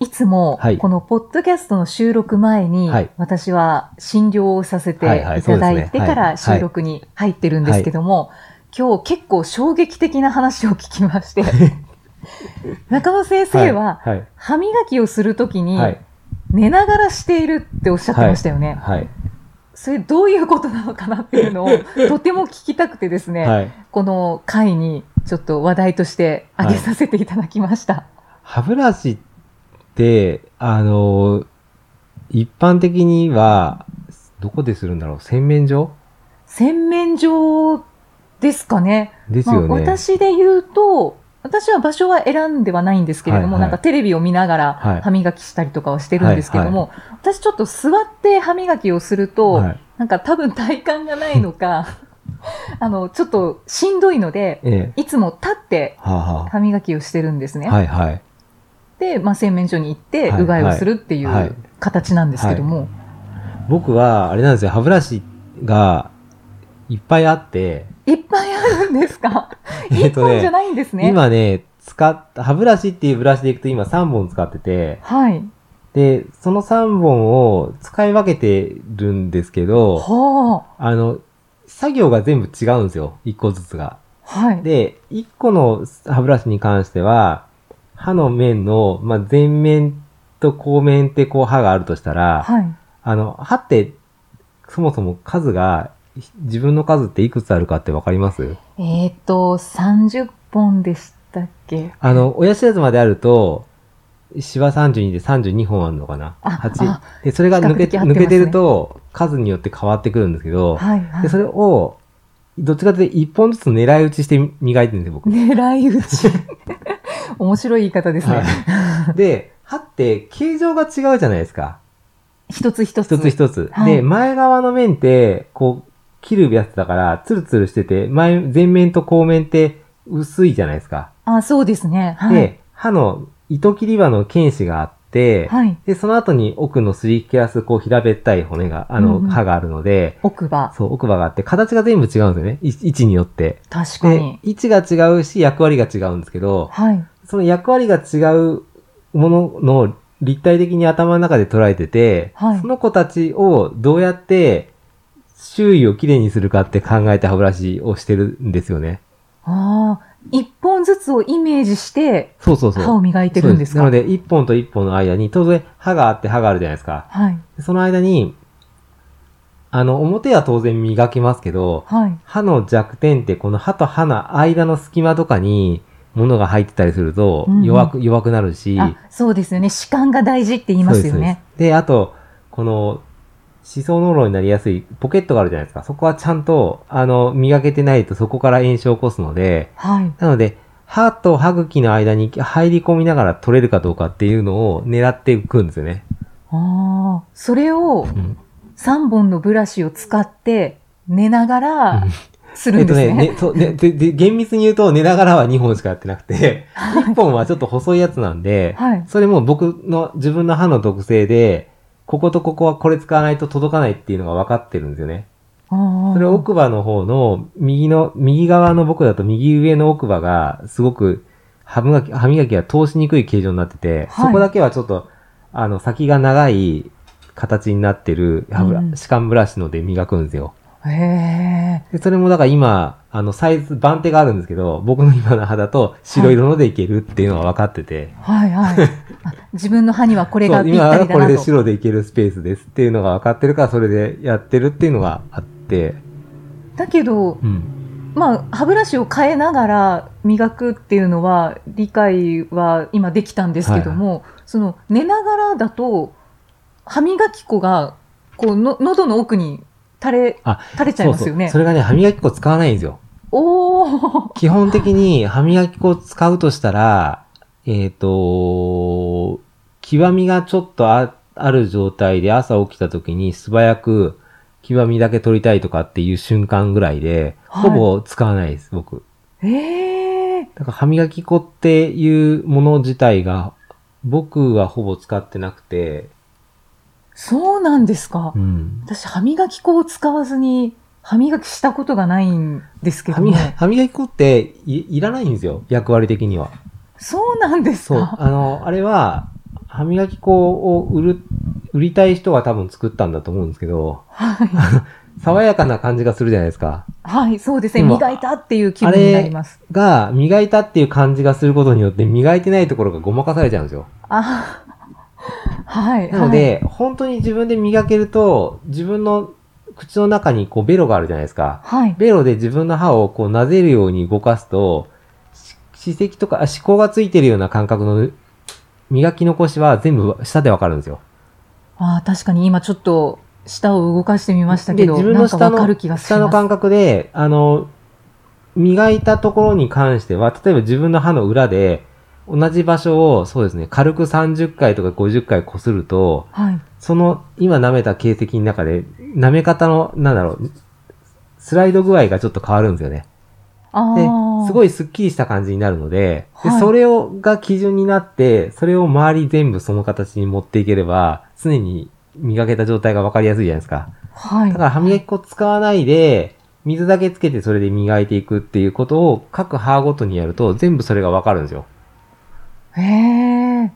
い、つもはい。このポッドキャストの収録前に、はい。私は診療をさせてはいただいてからはい。収録に入ってるんですけども、今日結構衝撃的な話を聞きまして、中野先生は、はい、歯磨きをするときにはい、寝ながらしているっておっしゃってましたよね。はい、それどういうことなのかなっていうのを とても聞きたくてですね、はい。この回にちょっと話題として挙げさせていただきました。歯ブラシって、あの、一般的には、どこでするんだろう？洗面所？洗面所ですかね。ですよね。まあ、私で言うと、私は場所は選んではないんですけれども、はいはいなんかテレビを見ながはいら歯磨きしたりとかはしてるんですけども、私ちょっと座って歯磨きをすると、はいなんか多分体幹がないのか、あの、ちょっとしんどいので、ええ。いつも立って歯磨きをしてるんですね。あ、はい、はい。で、まあ、洗面所に行って、はいうがいをするっていはいう形なんですけども、僕は、あれなんですよ、歯ブラシがいっぱいあって、いっぱいあるんですか？えっとね一本じゃないんですね。今ね、使った、歯ブラシっていうブラシでいくと今3本使ってて、はい。で、その3本を使い分けてるんですけど、はあの、作業が全部違うんですよ、1個ずつが。あ。はい。で、1個の歯ブラシに関しては、歯の面の、まあ、前面と後面ってこう歯があるとしたら、はい。あの、歯って、そもそも数が、自分の数っていくつあるかってわかります？えっ、と、30本でしたっけ？あの、親知らずまであると、シワ32で32本あるのかな？あ ?8 あ。で、それが抜けね抜けてると、数によって変わってくるんですけど、はい、はい。で、それを、どっちかというと1本ずつ狙い撃ちして磨いてるんですよ、僕。狙い撃ち。面白い言い方ですね。はいで、歯って形状が違うじゃないですか。一つ一つ。一つ一つ。はいで、前側の面って、こう、切るやつだから、ツルツルしてて、前、前面と後面って薄いじゃないですか。あ、そうですね。はい。で、歯の糸切り刃の剣士があって、はい。で、その後に奥のすり切らす、こう、平べったい骨が、あの、うんうん歯があるので、奥歯。そう、奥歯があって、形が全部違うんですよね。い位置によって。で確かに、。位置が違うし、役割が違うんですけど、はい。その役割が違うものの立体的に頭の中で捉えてて、はいその子たちをどうやって周囲をきれいにするかって考えて歯ブラシをしてるんですよね。ああ、一本ずつをイメージしてそうそうそう。歯を磨いてるんですか？なので、一本と一本の間に、当然歯があって歯があるじゃないですか。はい。その間に、あの、表は当然磨きますけど、はい。歯の弱点ってこの歯と歯の間の隙間とかに物が入ってたりするとうんうん弱く、弱くなるし、あ、そうですよね。歯間が大事って言いますよね。であと、この、思想脳炉になりやすいポケットがあるじゃないですか。そこはちゃんと、あの、磨けてないとそこから炎症を起こすので、はい。なので、歯と歯茎の間に入り込みながら取れるかどうかっていうのを狙っていくんですよね。ああ、それをうん3本のブラシを使って寝ながらうんするんですね。えっとね、ねそうねでで厳密に言うと寝ながらは2本しかやってなくて、1本はちょっと細いやつなんで、はい。それも僕の自分の歯の特性で、こことここはこれ使わないと届かないっていうのが分かってるんですよね。それ奥歯の方の右の、右側の僕だと右上の奥歯がすごく歯磨き、歯磨きが通しにくい形状になってて、はいそこだけはちょっと、あの、先が長い形になってる歯ブラ、うん歯間ブラシので磨くんですよ。へえ。で、それもだから今、あの、サイズ、番手があるんですけど、僕の今の歯だと白色のでいけるっていうのが分かってて、はいはい。あ自分の歯にはこれがぴっ今はこれでたりだなと。白でいけるスペースですっていうのが分かってるから、それでやってるっていうのがあって、だけど、うん。まあ、歯ブラシを変えながら磨くっていうのは理解は今できたんですけども、その寝ながらだと歯磨き粉がこうの喉の奥に垂れあ垂れちゃいますよね。そうそう。それがね、歯磨き粉使わないんですよ。おお。基本的に歯磨き粉を使うとしたら、えっ、と、極みがちょっとあある状態で朝起きた時に素早く黄ばみだけ取りたいとかっていう瞬間ぐらいで、はいほぼ使わないです、僕。ええだから歯磨き粉っていうもの自体が、僕はほぼ使ってなくて、そうなんですか。うん。私、歯磨き粉を使わずに歯磨きしたことがないんですけども。歯磨き粉っていいらないんですよ、役割的には。そうなんですそう。か。あの、あれは、歯磨き粉を売る、売りたい人が多分作ったんだと思うんですけど、はい。爽やかな感じがするじゃないですか。はい、そうですね。磨いたっていう気分になります。が、磨いたっていう感じがすることによって、磨いてないところがごまかされちゃうんですよ。あはい。なので、本当に自分で磨けると、自分の口の中にこうベロがあるじゃないですか。はい、はい。ベロで自分の歯をこう撫でるように動かすと、し歯石とか、あ歯垢がついてるような感覚の磨き残しは全部舌でわかるんですよ。ああ、確かに今ちょっと舌を動かしてみましたけで、ど、自分の舌の。舌の感覚で、あの、磨いたところに関しては、例えば自分の歯の裏で、同じ場所を、そうですね、軽く30回とか50回こすると、はい。その今舐めた形跡の中で、舐め方の、なんだろう、スライド具合がちょっと変わるんですよね。あであ。、すごいスッキリした感じになるので、ではいそれを、が基準になって、それを周り全部その形に持っていければ、常に磨けた状態がわかりやすいじゃないですか。はい。だから歯磨き粉使わないで、水だけつけてそれで磨いていくっていうことを各歯ごとにやると全部それがわかるんですよ。へえ。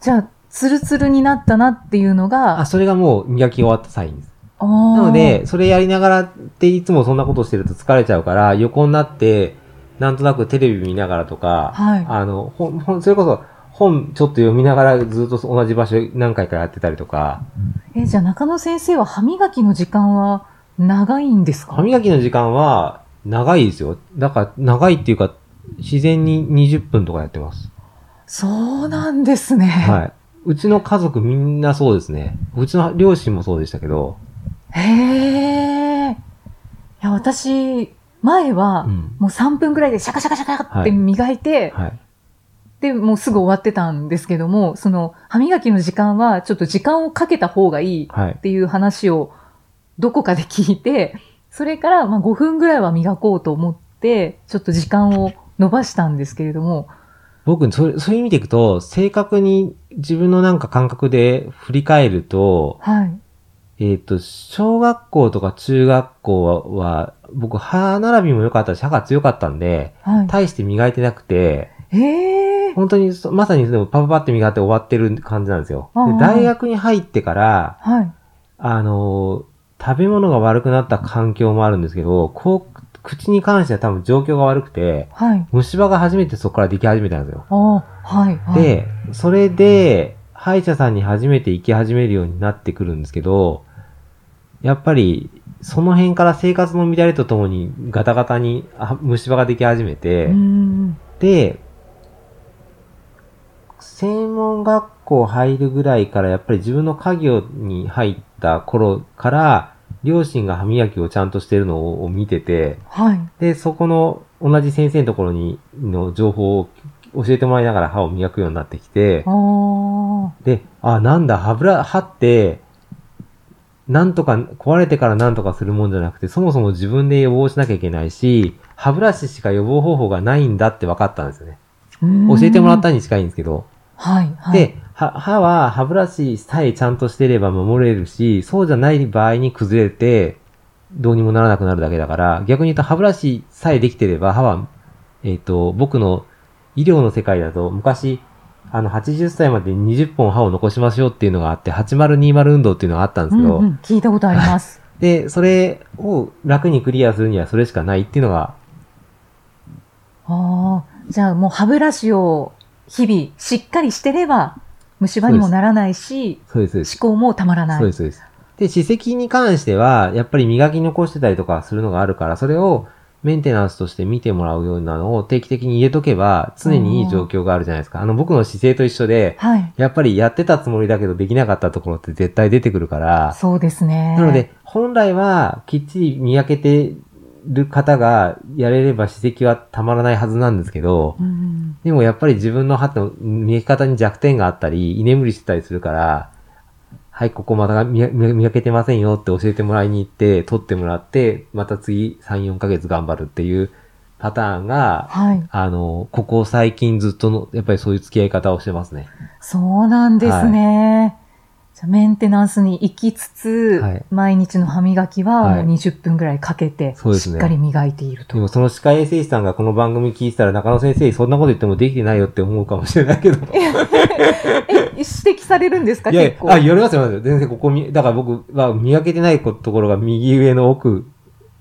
じゃあ、ツルツルになったなっていうのが、あ、それがもう磨き終わったサインです。ななので、それやりながらっていつもそんなことしてると疲れちゃうから、横になって、なんとなくテレビ見ながらとか、はいあの、本、本、それこそ本ちょっと読みながらずっと同じ場所何回かやってたりとか、え、じゃあ中野先生は歯磨きの時間は長いんですか？歯磨きの時間は長いですよ。だから長いっていうか、自然に20分とかやってます。そうなんですね。はい。うちの家族みんなそうですね。うちの両親もそうでしたけど、へえ。いや、私、前はう、ん。もう3分ぐらいでシャカシャカシャカって磨いて、はい。で、もうすぐ終わってたんですけども、その、歯磨きの時間は、ちょっと時間をかけた方がいいはいっ。ていう話を、どこかで聞いて、それから、まあ5分ぐらいは磨こうと思って、ちょっと時間を伸ばしたんですけれども、僕、それ、そういう意味でいくと、正確に自分のなんか感覚で振り返ると、はい。えっ、と、小学校とか中学校は、は僕、歯並びも良かったし、歯が強かったんで、はい。大して磨いてなくて、ええ本当にそ、まさにでもパパパって磨いて終わってる感じなんですよ。で大学に入ってから、はい。あのー食べ物が悪くなった環境もあるんですけど、こう、口に関しては多分状況が悪くて、はい。虫歯が初めてそこからでき始めたんですよ。はい。はい、で、それで、歯医者さんに初めて行き始めるようになってくるんですけど、やっぱり、その辺から生活の乱れとともにガタガタにあ虫歯ができ始めて。で、専門学校入るぐらいからやっぱり自分の家業に入った頃から、両親が歯磨きをちゃんとしてるのを見てて、はい。で、そこの同じ先生のところに、の情報を教えてもらいながら歯を磨くようになってきて。で、あ、なんだ、歯ブラ、歯って、なんとか、壊れてからなんとかするもんじゃなくて、そもそも自分で予防しなきゃいけないし、歯ブラシしか予防方法がないんだって分かったんですよね。教えてもらったに近いんですけど。はい。はい。で、歯歯は歯ブラシさえちゃんとしてれば守れるし、そうじゃない場合に崩れて、どうにもならなくなるだけだから、逆に言うと歯ブラシさえできてれば、歯は、えっ、と、僕の医療の世界だと、昔、あの、80歳までに20本歯を残しましょうっていうのがあって、8020運動っていうのがあったんですけど、うんうん、聞いたことあります。で、それを楽にクリアするにはそれしかないっていうのが、ああ。じゃあもう歯ブラシを日々しっかりしてれば虫歯にもならないし。思考もたまらない。そうです、そうです。で、歯石に関しては、やっぱり磨き残してたりとかするのがあるから、それをメンテナンスとして見てもらうようなのを定期的に入れとけば、常にいい状況があるじゃないですか。あの、僕の姿勢と一緒で、はい。やっぱりやってたつもりだけどできなかったところって絶対出てくるから、そうですね。なので、本来はきっちり磨けてる方がやれれば歯石はたまらないはずなんですけど、うん、でもやっぱり自分の歯の磨き方に弱点があったり、居眠りしてたりするから、はい、ここまだ見見磨けてませんよって教えてもらいに行って、取ってもらって、また次3、4ヶ月頑張るっていうパターンが、はい。あの、ここ最近ずっとの、やっぱりそういう付き合い方をしてますね。そうなんですね。じゃあメンテナンスに行きつつ、はい毎日の歯磨きははい20分ぐらいかけて、しっかり磨いていると。でもその歯科衛生士さんがこの番組聞いてたら中野先生そんなこと言ってもできてないよって思うかもしれないけど。え、指摘されるんですか？いや結構。あ、言われますよ、全然ここみ、だから僕は磨けてないところが右上の奥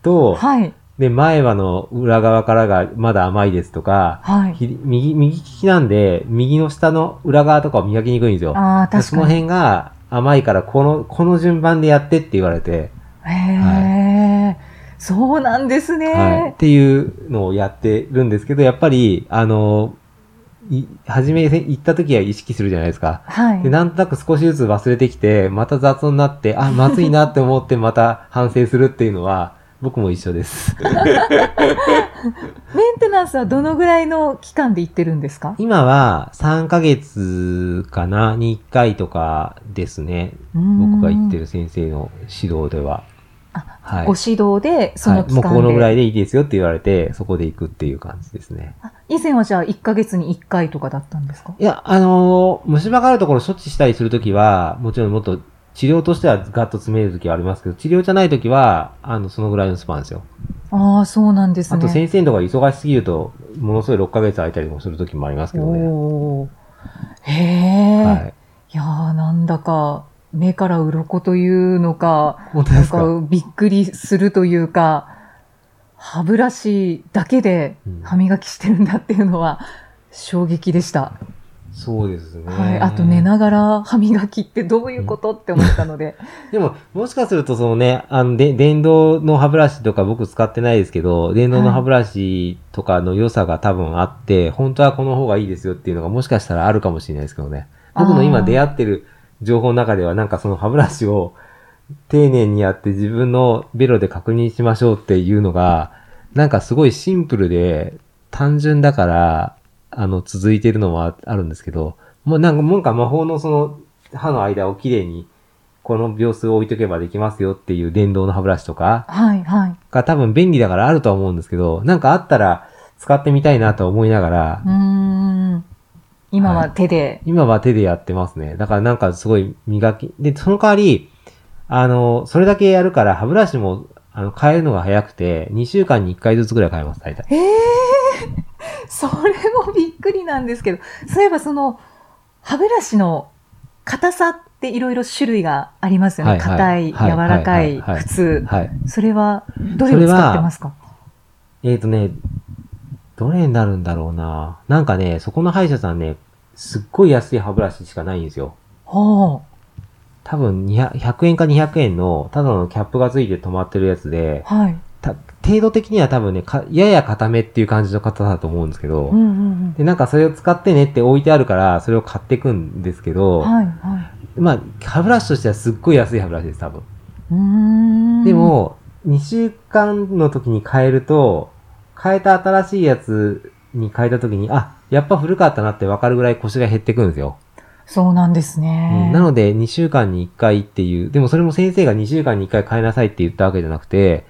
と、はい。で、前歯の裏側からがまだ甘いですとか、はい。ひ右、右利きなんで、右の下の裏側とかを磨きにくいんですよ。ああ、で確かに。その辺が甘いから、この、この順番でやってって言われて、へえ、そうなんですね。はい。っていうのをやってるんですけど、やっぱり、あの、い、初め行った時は意識するじゃないですか。はい。で、なんとなく少しずつ忘れてきて、また雑音になって、あ、まずいなって思ってまた反省するっていうのは、僕も一緒です。メンテナンスはどのぐらいの期間で行ってるんですか？今は3ヶ月かなに1回とかですね。僕が行ってる。る先生の指導では。あはい。ご指導で、そのはい、もう期間で。このぐらいでいいですよって言われて、そこで行くっていう感じですね。あ以前はじゃあ1ヶ月に1回とかだったんですか？いや、あのー虫歯があるところ処置したりするときは、もちろんもっと治療としてはガッと詰めるときはありますけど、治療じゃないときは、あの、そのぐらいのスパンですよ。ああ、そうなんですね。あと先生のところが忙しすぎると、ものすごい6ヶ月空いたりもするときもありますけどね。へえ、はい。い、やーなんだか目から鱗というのか、本当ですか？なんかびっくりするというか、歯ブラシだけでうん歯磨きしてるんだっていうのは衝撃でした。そうですね。はい。あと寝ながら歯磨きってどういうことって思ったので。でも、もしかするとそのね、あの、で、電動の歯ブラシとか僕使ってないですけど、電動の歯ブラシとかの良さが多分あって、本当はこの方がいいですよっていうのがもしかしたらあるかもしれないですけどね。僕の今出会ってる情報の中ではなんかその歯ブラシを丁寧にやって自分のベロで確認しましょうっていうのが、なんかすごいシンプルで単純だから、あの、続いてるのもああるんですけど、もうなんか、もんか魔法のその歯の間をきれいにこの秒数を置いとけばできますよっていう電動の歯ブラシとかはい、はい。が多分便利だからあるとは思うんですけど、なんかあったら使ってみたいなと思いながらう、ーん。今は手で。今は手でやってますね。だからなんかすごい磨き、で、その代わり、あの、それだけやるから歯ブラシも、あの、変えるのが早くて、2週間に1回ずつぐらい変えます、大体。ええそれもびっくりなんですけど、そういえばその、歯ブラシの硬さっていろいろ種類がありますよね。はいはい硬い、はい柔らかい、普通。はい。それは、どれを使ってますか？えーとね、どれになるんだろうな。なんかね、そこの歯医者さんね、すっごい安い歯ブラシしかないんですよ。ほ多分200 100円か200円の、ただのキャップがついて止まってるやつでう。、はい。た程度的には多分ねか、やや固めっていう感じの硬さだと思うんですけど、うんうんで、なんかそれを使ってねって置いてあるから、それを買ってくんですけうど、ん。はい、はい。まあ、歯ブラシとしてはすっごい安い歯ブラシです、多分。で、も、2週間の時に変えると、変えた新しいやつに変えた時に、あ、やっぱ古かったなって分かるぐらい腰が減ってくるんですよ。そうなんですうね。んなので、2週間に1回っていう、でもそれも先生が2週間に1回変えなさいって言ったわけじゃなくて、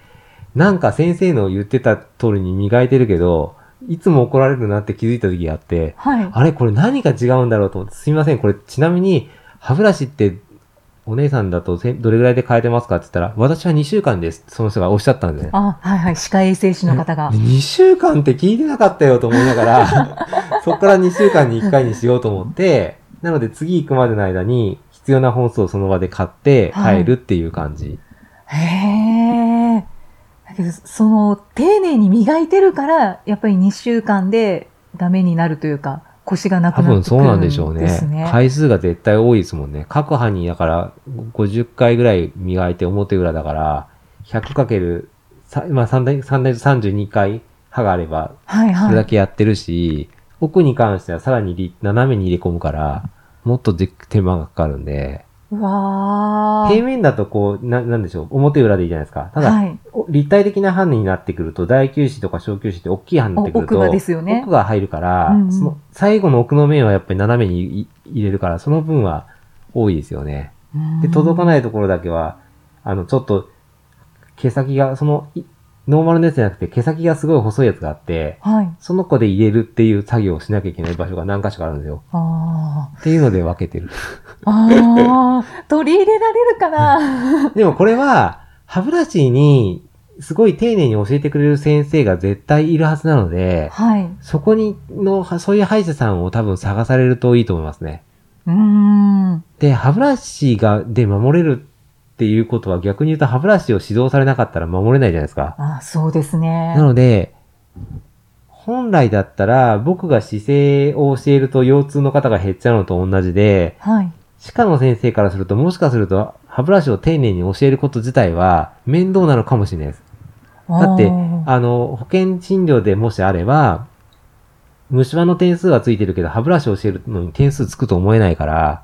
なんか先生の言ってた通りに磨いてるけど、いつも怒られるなって気づいた時があって、はい。あれこれ何が違うんだろうと思って、すいません、これちなみに歯ブラシってお姉さんだとせどれぐらいで変えてますかって言ったら、私は2週間です。その人がおっしゃったんですね。あ、はいはい。歯科衛生士の方がで。2週間って聞いてなかったよと思いながら、そこから2週間に1回にしようと思って、なので次行くまでの間に必要な本数をその場で買ってはい帰るっていう感じ。へえ。だけど、その、丁寧に磨いてるから、やっぱり2週間でダメになるというか、腰がなく多分そうなってくるなんでしょうんですね。ね。回数が絶対多いですもんね。各歯にだから50回ぐらい磨いて表裏だから、100かける、さまあ3台、3台32回歯があれば、はいそれだはい。けやってるし、奥に関してはさらにり斜めに入れ込むから、もっとで手間がかかるんで、うわー。平面だとこう、な、なんでしょう、表裏でいいじゃないですか。ただ、はい。お立体的な歯になってくると、大臼歯とか小臼歯って大きい歯になってくると、お奥歯ですよね奥が入るから、うんうんその最後の奥の面はやっぱり斜めにい入れるから、その分は多いですよね。で、届かい。ないところだけは、あの、ちょっと、毛先が、その、いノーマルのやつじゃなくて、毛先がすごい細いやつがあって、はい。その子で入れるっていう作業をしなきゃいけない場所が何箇所かあるんですよ。あっていうので分けてる。あ。ああ。取り入れられるかな でもこれは、歯ブラシに、すごい丁寧に教えてくれる先生が絶対いるはずなので、はい。そこにの、そういう歯医者さんを多分探されるといいと思いますね。うーん。で、歯ブラシが、で守れるっていうことは逆に言うと歯ブラシを指導されなかったら守れないじゃないですか。あそうですね。なので、本来だったら僕が姿勢を教えると腰痛の方が減っちゃうのと同じで、はい。歯科の先生からするともしかすると歯ブラシを丁寧に教えること自体は面倒なのかもしれないです。だってあの、保険診療でもしあれば、虫歯の点数はついてるけど歯ブラシを教えるのに点数つくと思えないから、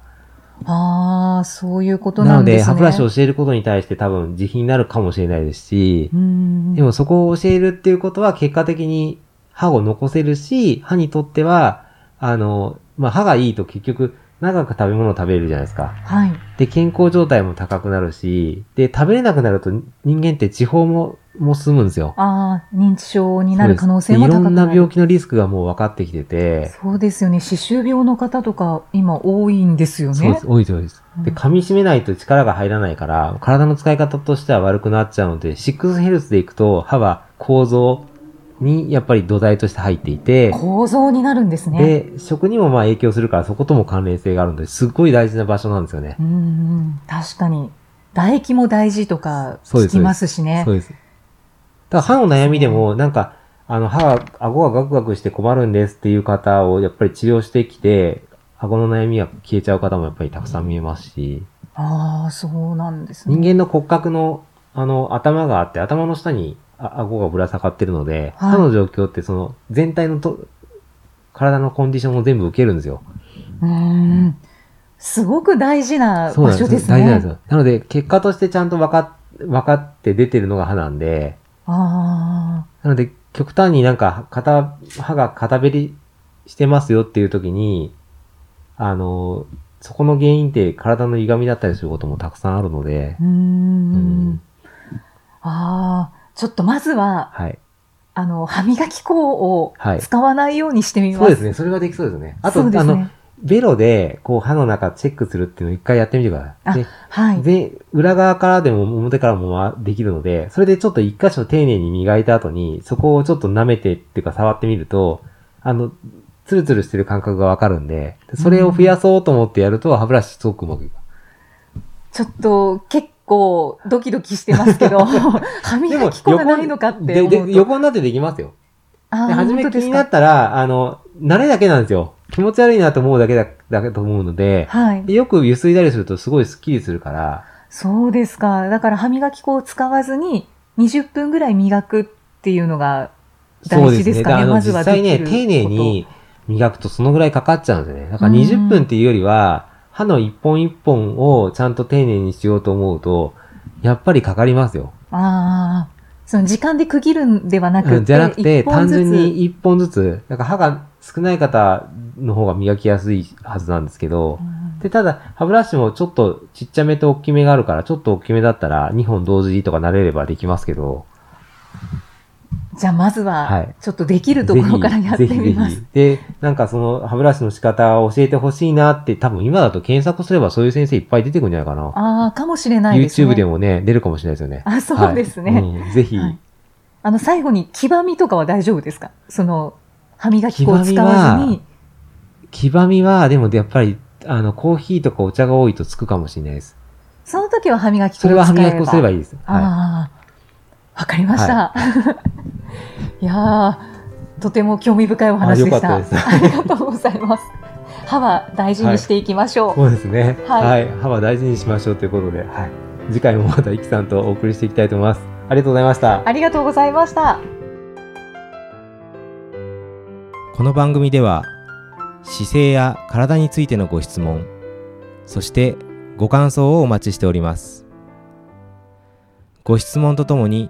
あー、そういうことなので、なんですね。歯ブラシを教えることに対して多分自費になるかもしれないですしう、ん。でもそこを教えるっていうことは結果的に歯を残せるし、歯にとっては、あの、まあ、歯がいいと結局長く食べ物を食べれるじゃないですか。はい。で、健康状態も高くなるし、で、食べれなくなると人間って地方も、も進むんですよ。ああ、認知症になる可能性そうですでいろんも高くなる。な病気のリスクがもう分かってきてて、そうですよね。歯周病の方とか今多いんですよね。そうです、多いです、多いです。で、うん噛み締めないと力が入らないから、体の使い方としては悪くなっちゃうので、シックスヘルスでいくと、歯は構造にやっぱり土台として入っていて、構造になるんですね。で、食にもまあ影響するから、そことも関連性があるので、すっごい大事な場所なんですよね。うんうん。確かに。唾液も大事とかそうです聞きますしねそう。です。だから歯の悩みでも、なんか、あの、歯が、顎がガクガクして困るんですっていう方をやっぱり治療してきて、顎の悩みが消えちゃう方もやっぱりたくさん見えますし、ああ、そうなんですね。人間の骨格の、あの、頭があって、頭の下にあ顎がぶら下がってるので、はい歯の状況ってその、全体のと、体のコンディションを全部受けるんですよ。うーん。すごく大事な場所ですね。大事なんですよ。なので、結果としてちゃんと分かっ、分かって出てるのが歯なんで、あなので、極端になんか、片、歯が片べりしてますよっていう時に、あの、そこの原因って体の歪みだったりすることもたくさんあるのであ。う、ー。うんんああ、ちょっとまずは、はい。あの、歯磨き粉をはい使わないようにしてみます。そうですね。それはできそうですね。あと、あの。ベロで、こう、歯の中チェックするっていうのを一回やってみてください。で、はい。で、裏側からでも表からもまできるので、それでちょっと一箇所丁寧に磨いた後に、そこをちょっと舐めてっていうか触ってみると、あの、ツルツルしてる感覚がわかるんで、それを増やそうと思ってやると、歯ブラシすごくうまくいく。ちょっと結構ドキドキしてますけど、歯磨き粉がないのかってで思うと。で横になってできますよ。で、初め気になったら、あの、慣れだけなんですよ。気持ち悪いなと思うだけだ、だけと思うので、はいで。よくゆすいだりするとすごいスッキリするから、そうですか。だから歯磨き粉を使わずに20分ぐらい磨くっていうのが大事ですかね？だからあのまずは実際ね、丁寧に磨くとそのぐらいかかっちゃうんですよね。だからうん20分っていうよりは、歯の一本一本をちゃんと丁寧にしようと思うと、やっぱりかかりますよ。ああ。その時間で区切るんではなくて、うんじゃなくて、単純に一本ずつ、だから歯が少ない方の方が磨きやすいはずなんですけどう、んで、ただ、歯ブラシもちょっとちっちゃめと大きめがあるから、ちょっと大きめだったら2本同時とか慣れればできますけど、じゃあまずは、はいちょっとできるところからやってみます。ぜひぜひ。で、なんかその歯ブラシの仕方を教えてほしいなって、多分今だと検索すればそういう先生いっぱい出てくるんじゃないかな。ああ、かもしれないですね。YouTube でもね、出るかもしれないですよね。あ、そうですね。はいうんぜひ、はいあの、最後に黄ばみとかは大丈夫ですか？その、歯磨き粉を使わずに。黄ばみは、でもやっぱり、あの、コーヒーとかお茶が多いとつくかもしれないです。その時は歯磨き粉それはを使えば歯磨き粉すればいいです。はああ、わかりました。い、やー、とても興味深いお話でした。あたありがとうございます。歯は大事にしていきましょう。い。そうですね。はいはい。歯は大事にしましょうということで、はい。次回もまたイキさんとお送りしていきたいと思います。ありがとうございました。ありがとうございました。この番組では姿勢や体についてのご質問そしてご感想をお待ちしておりますご質問とともに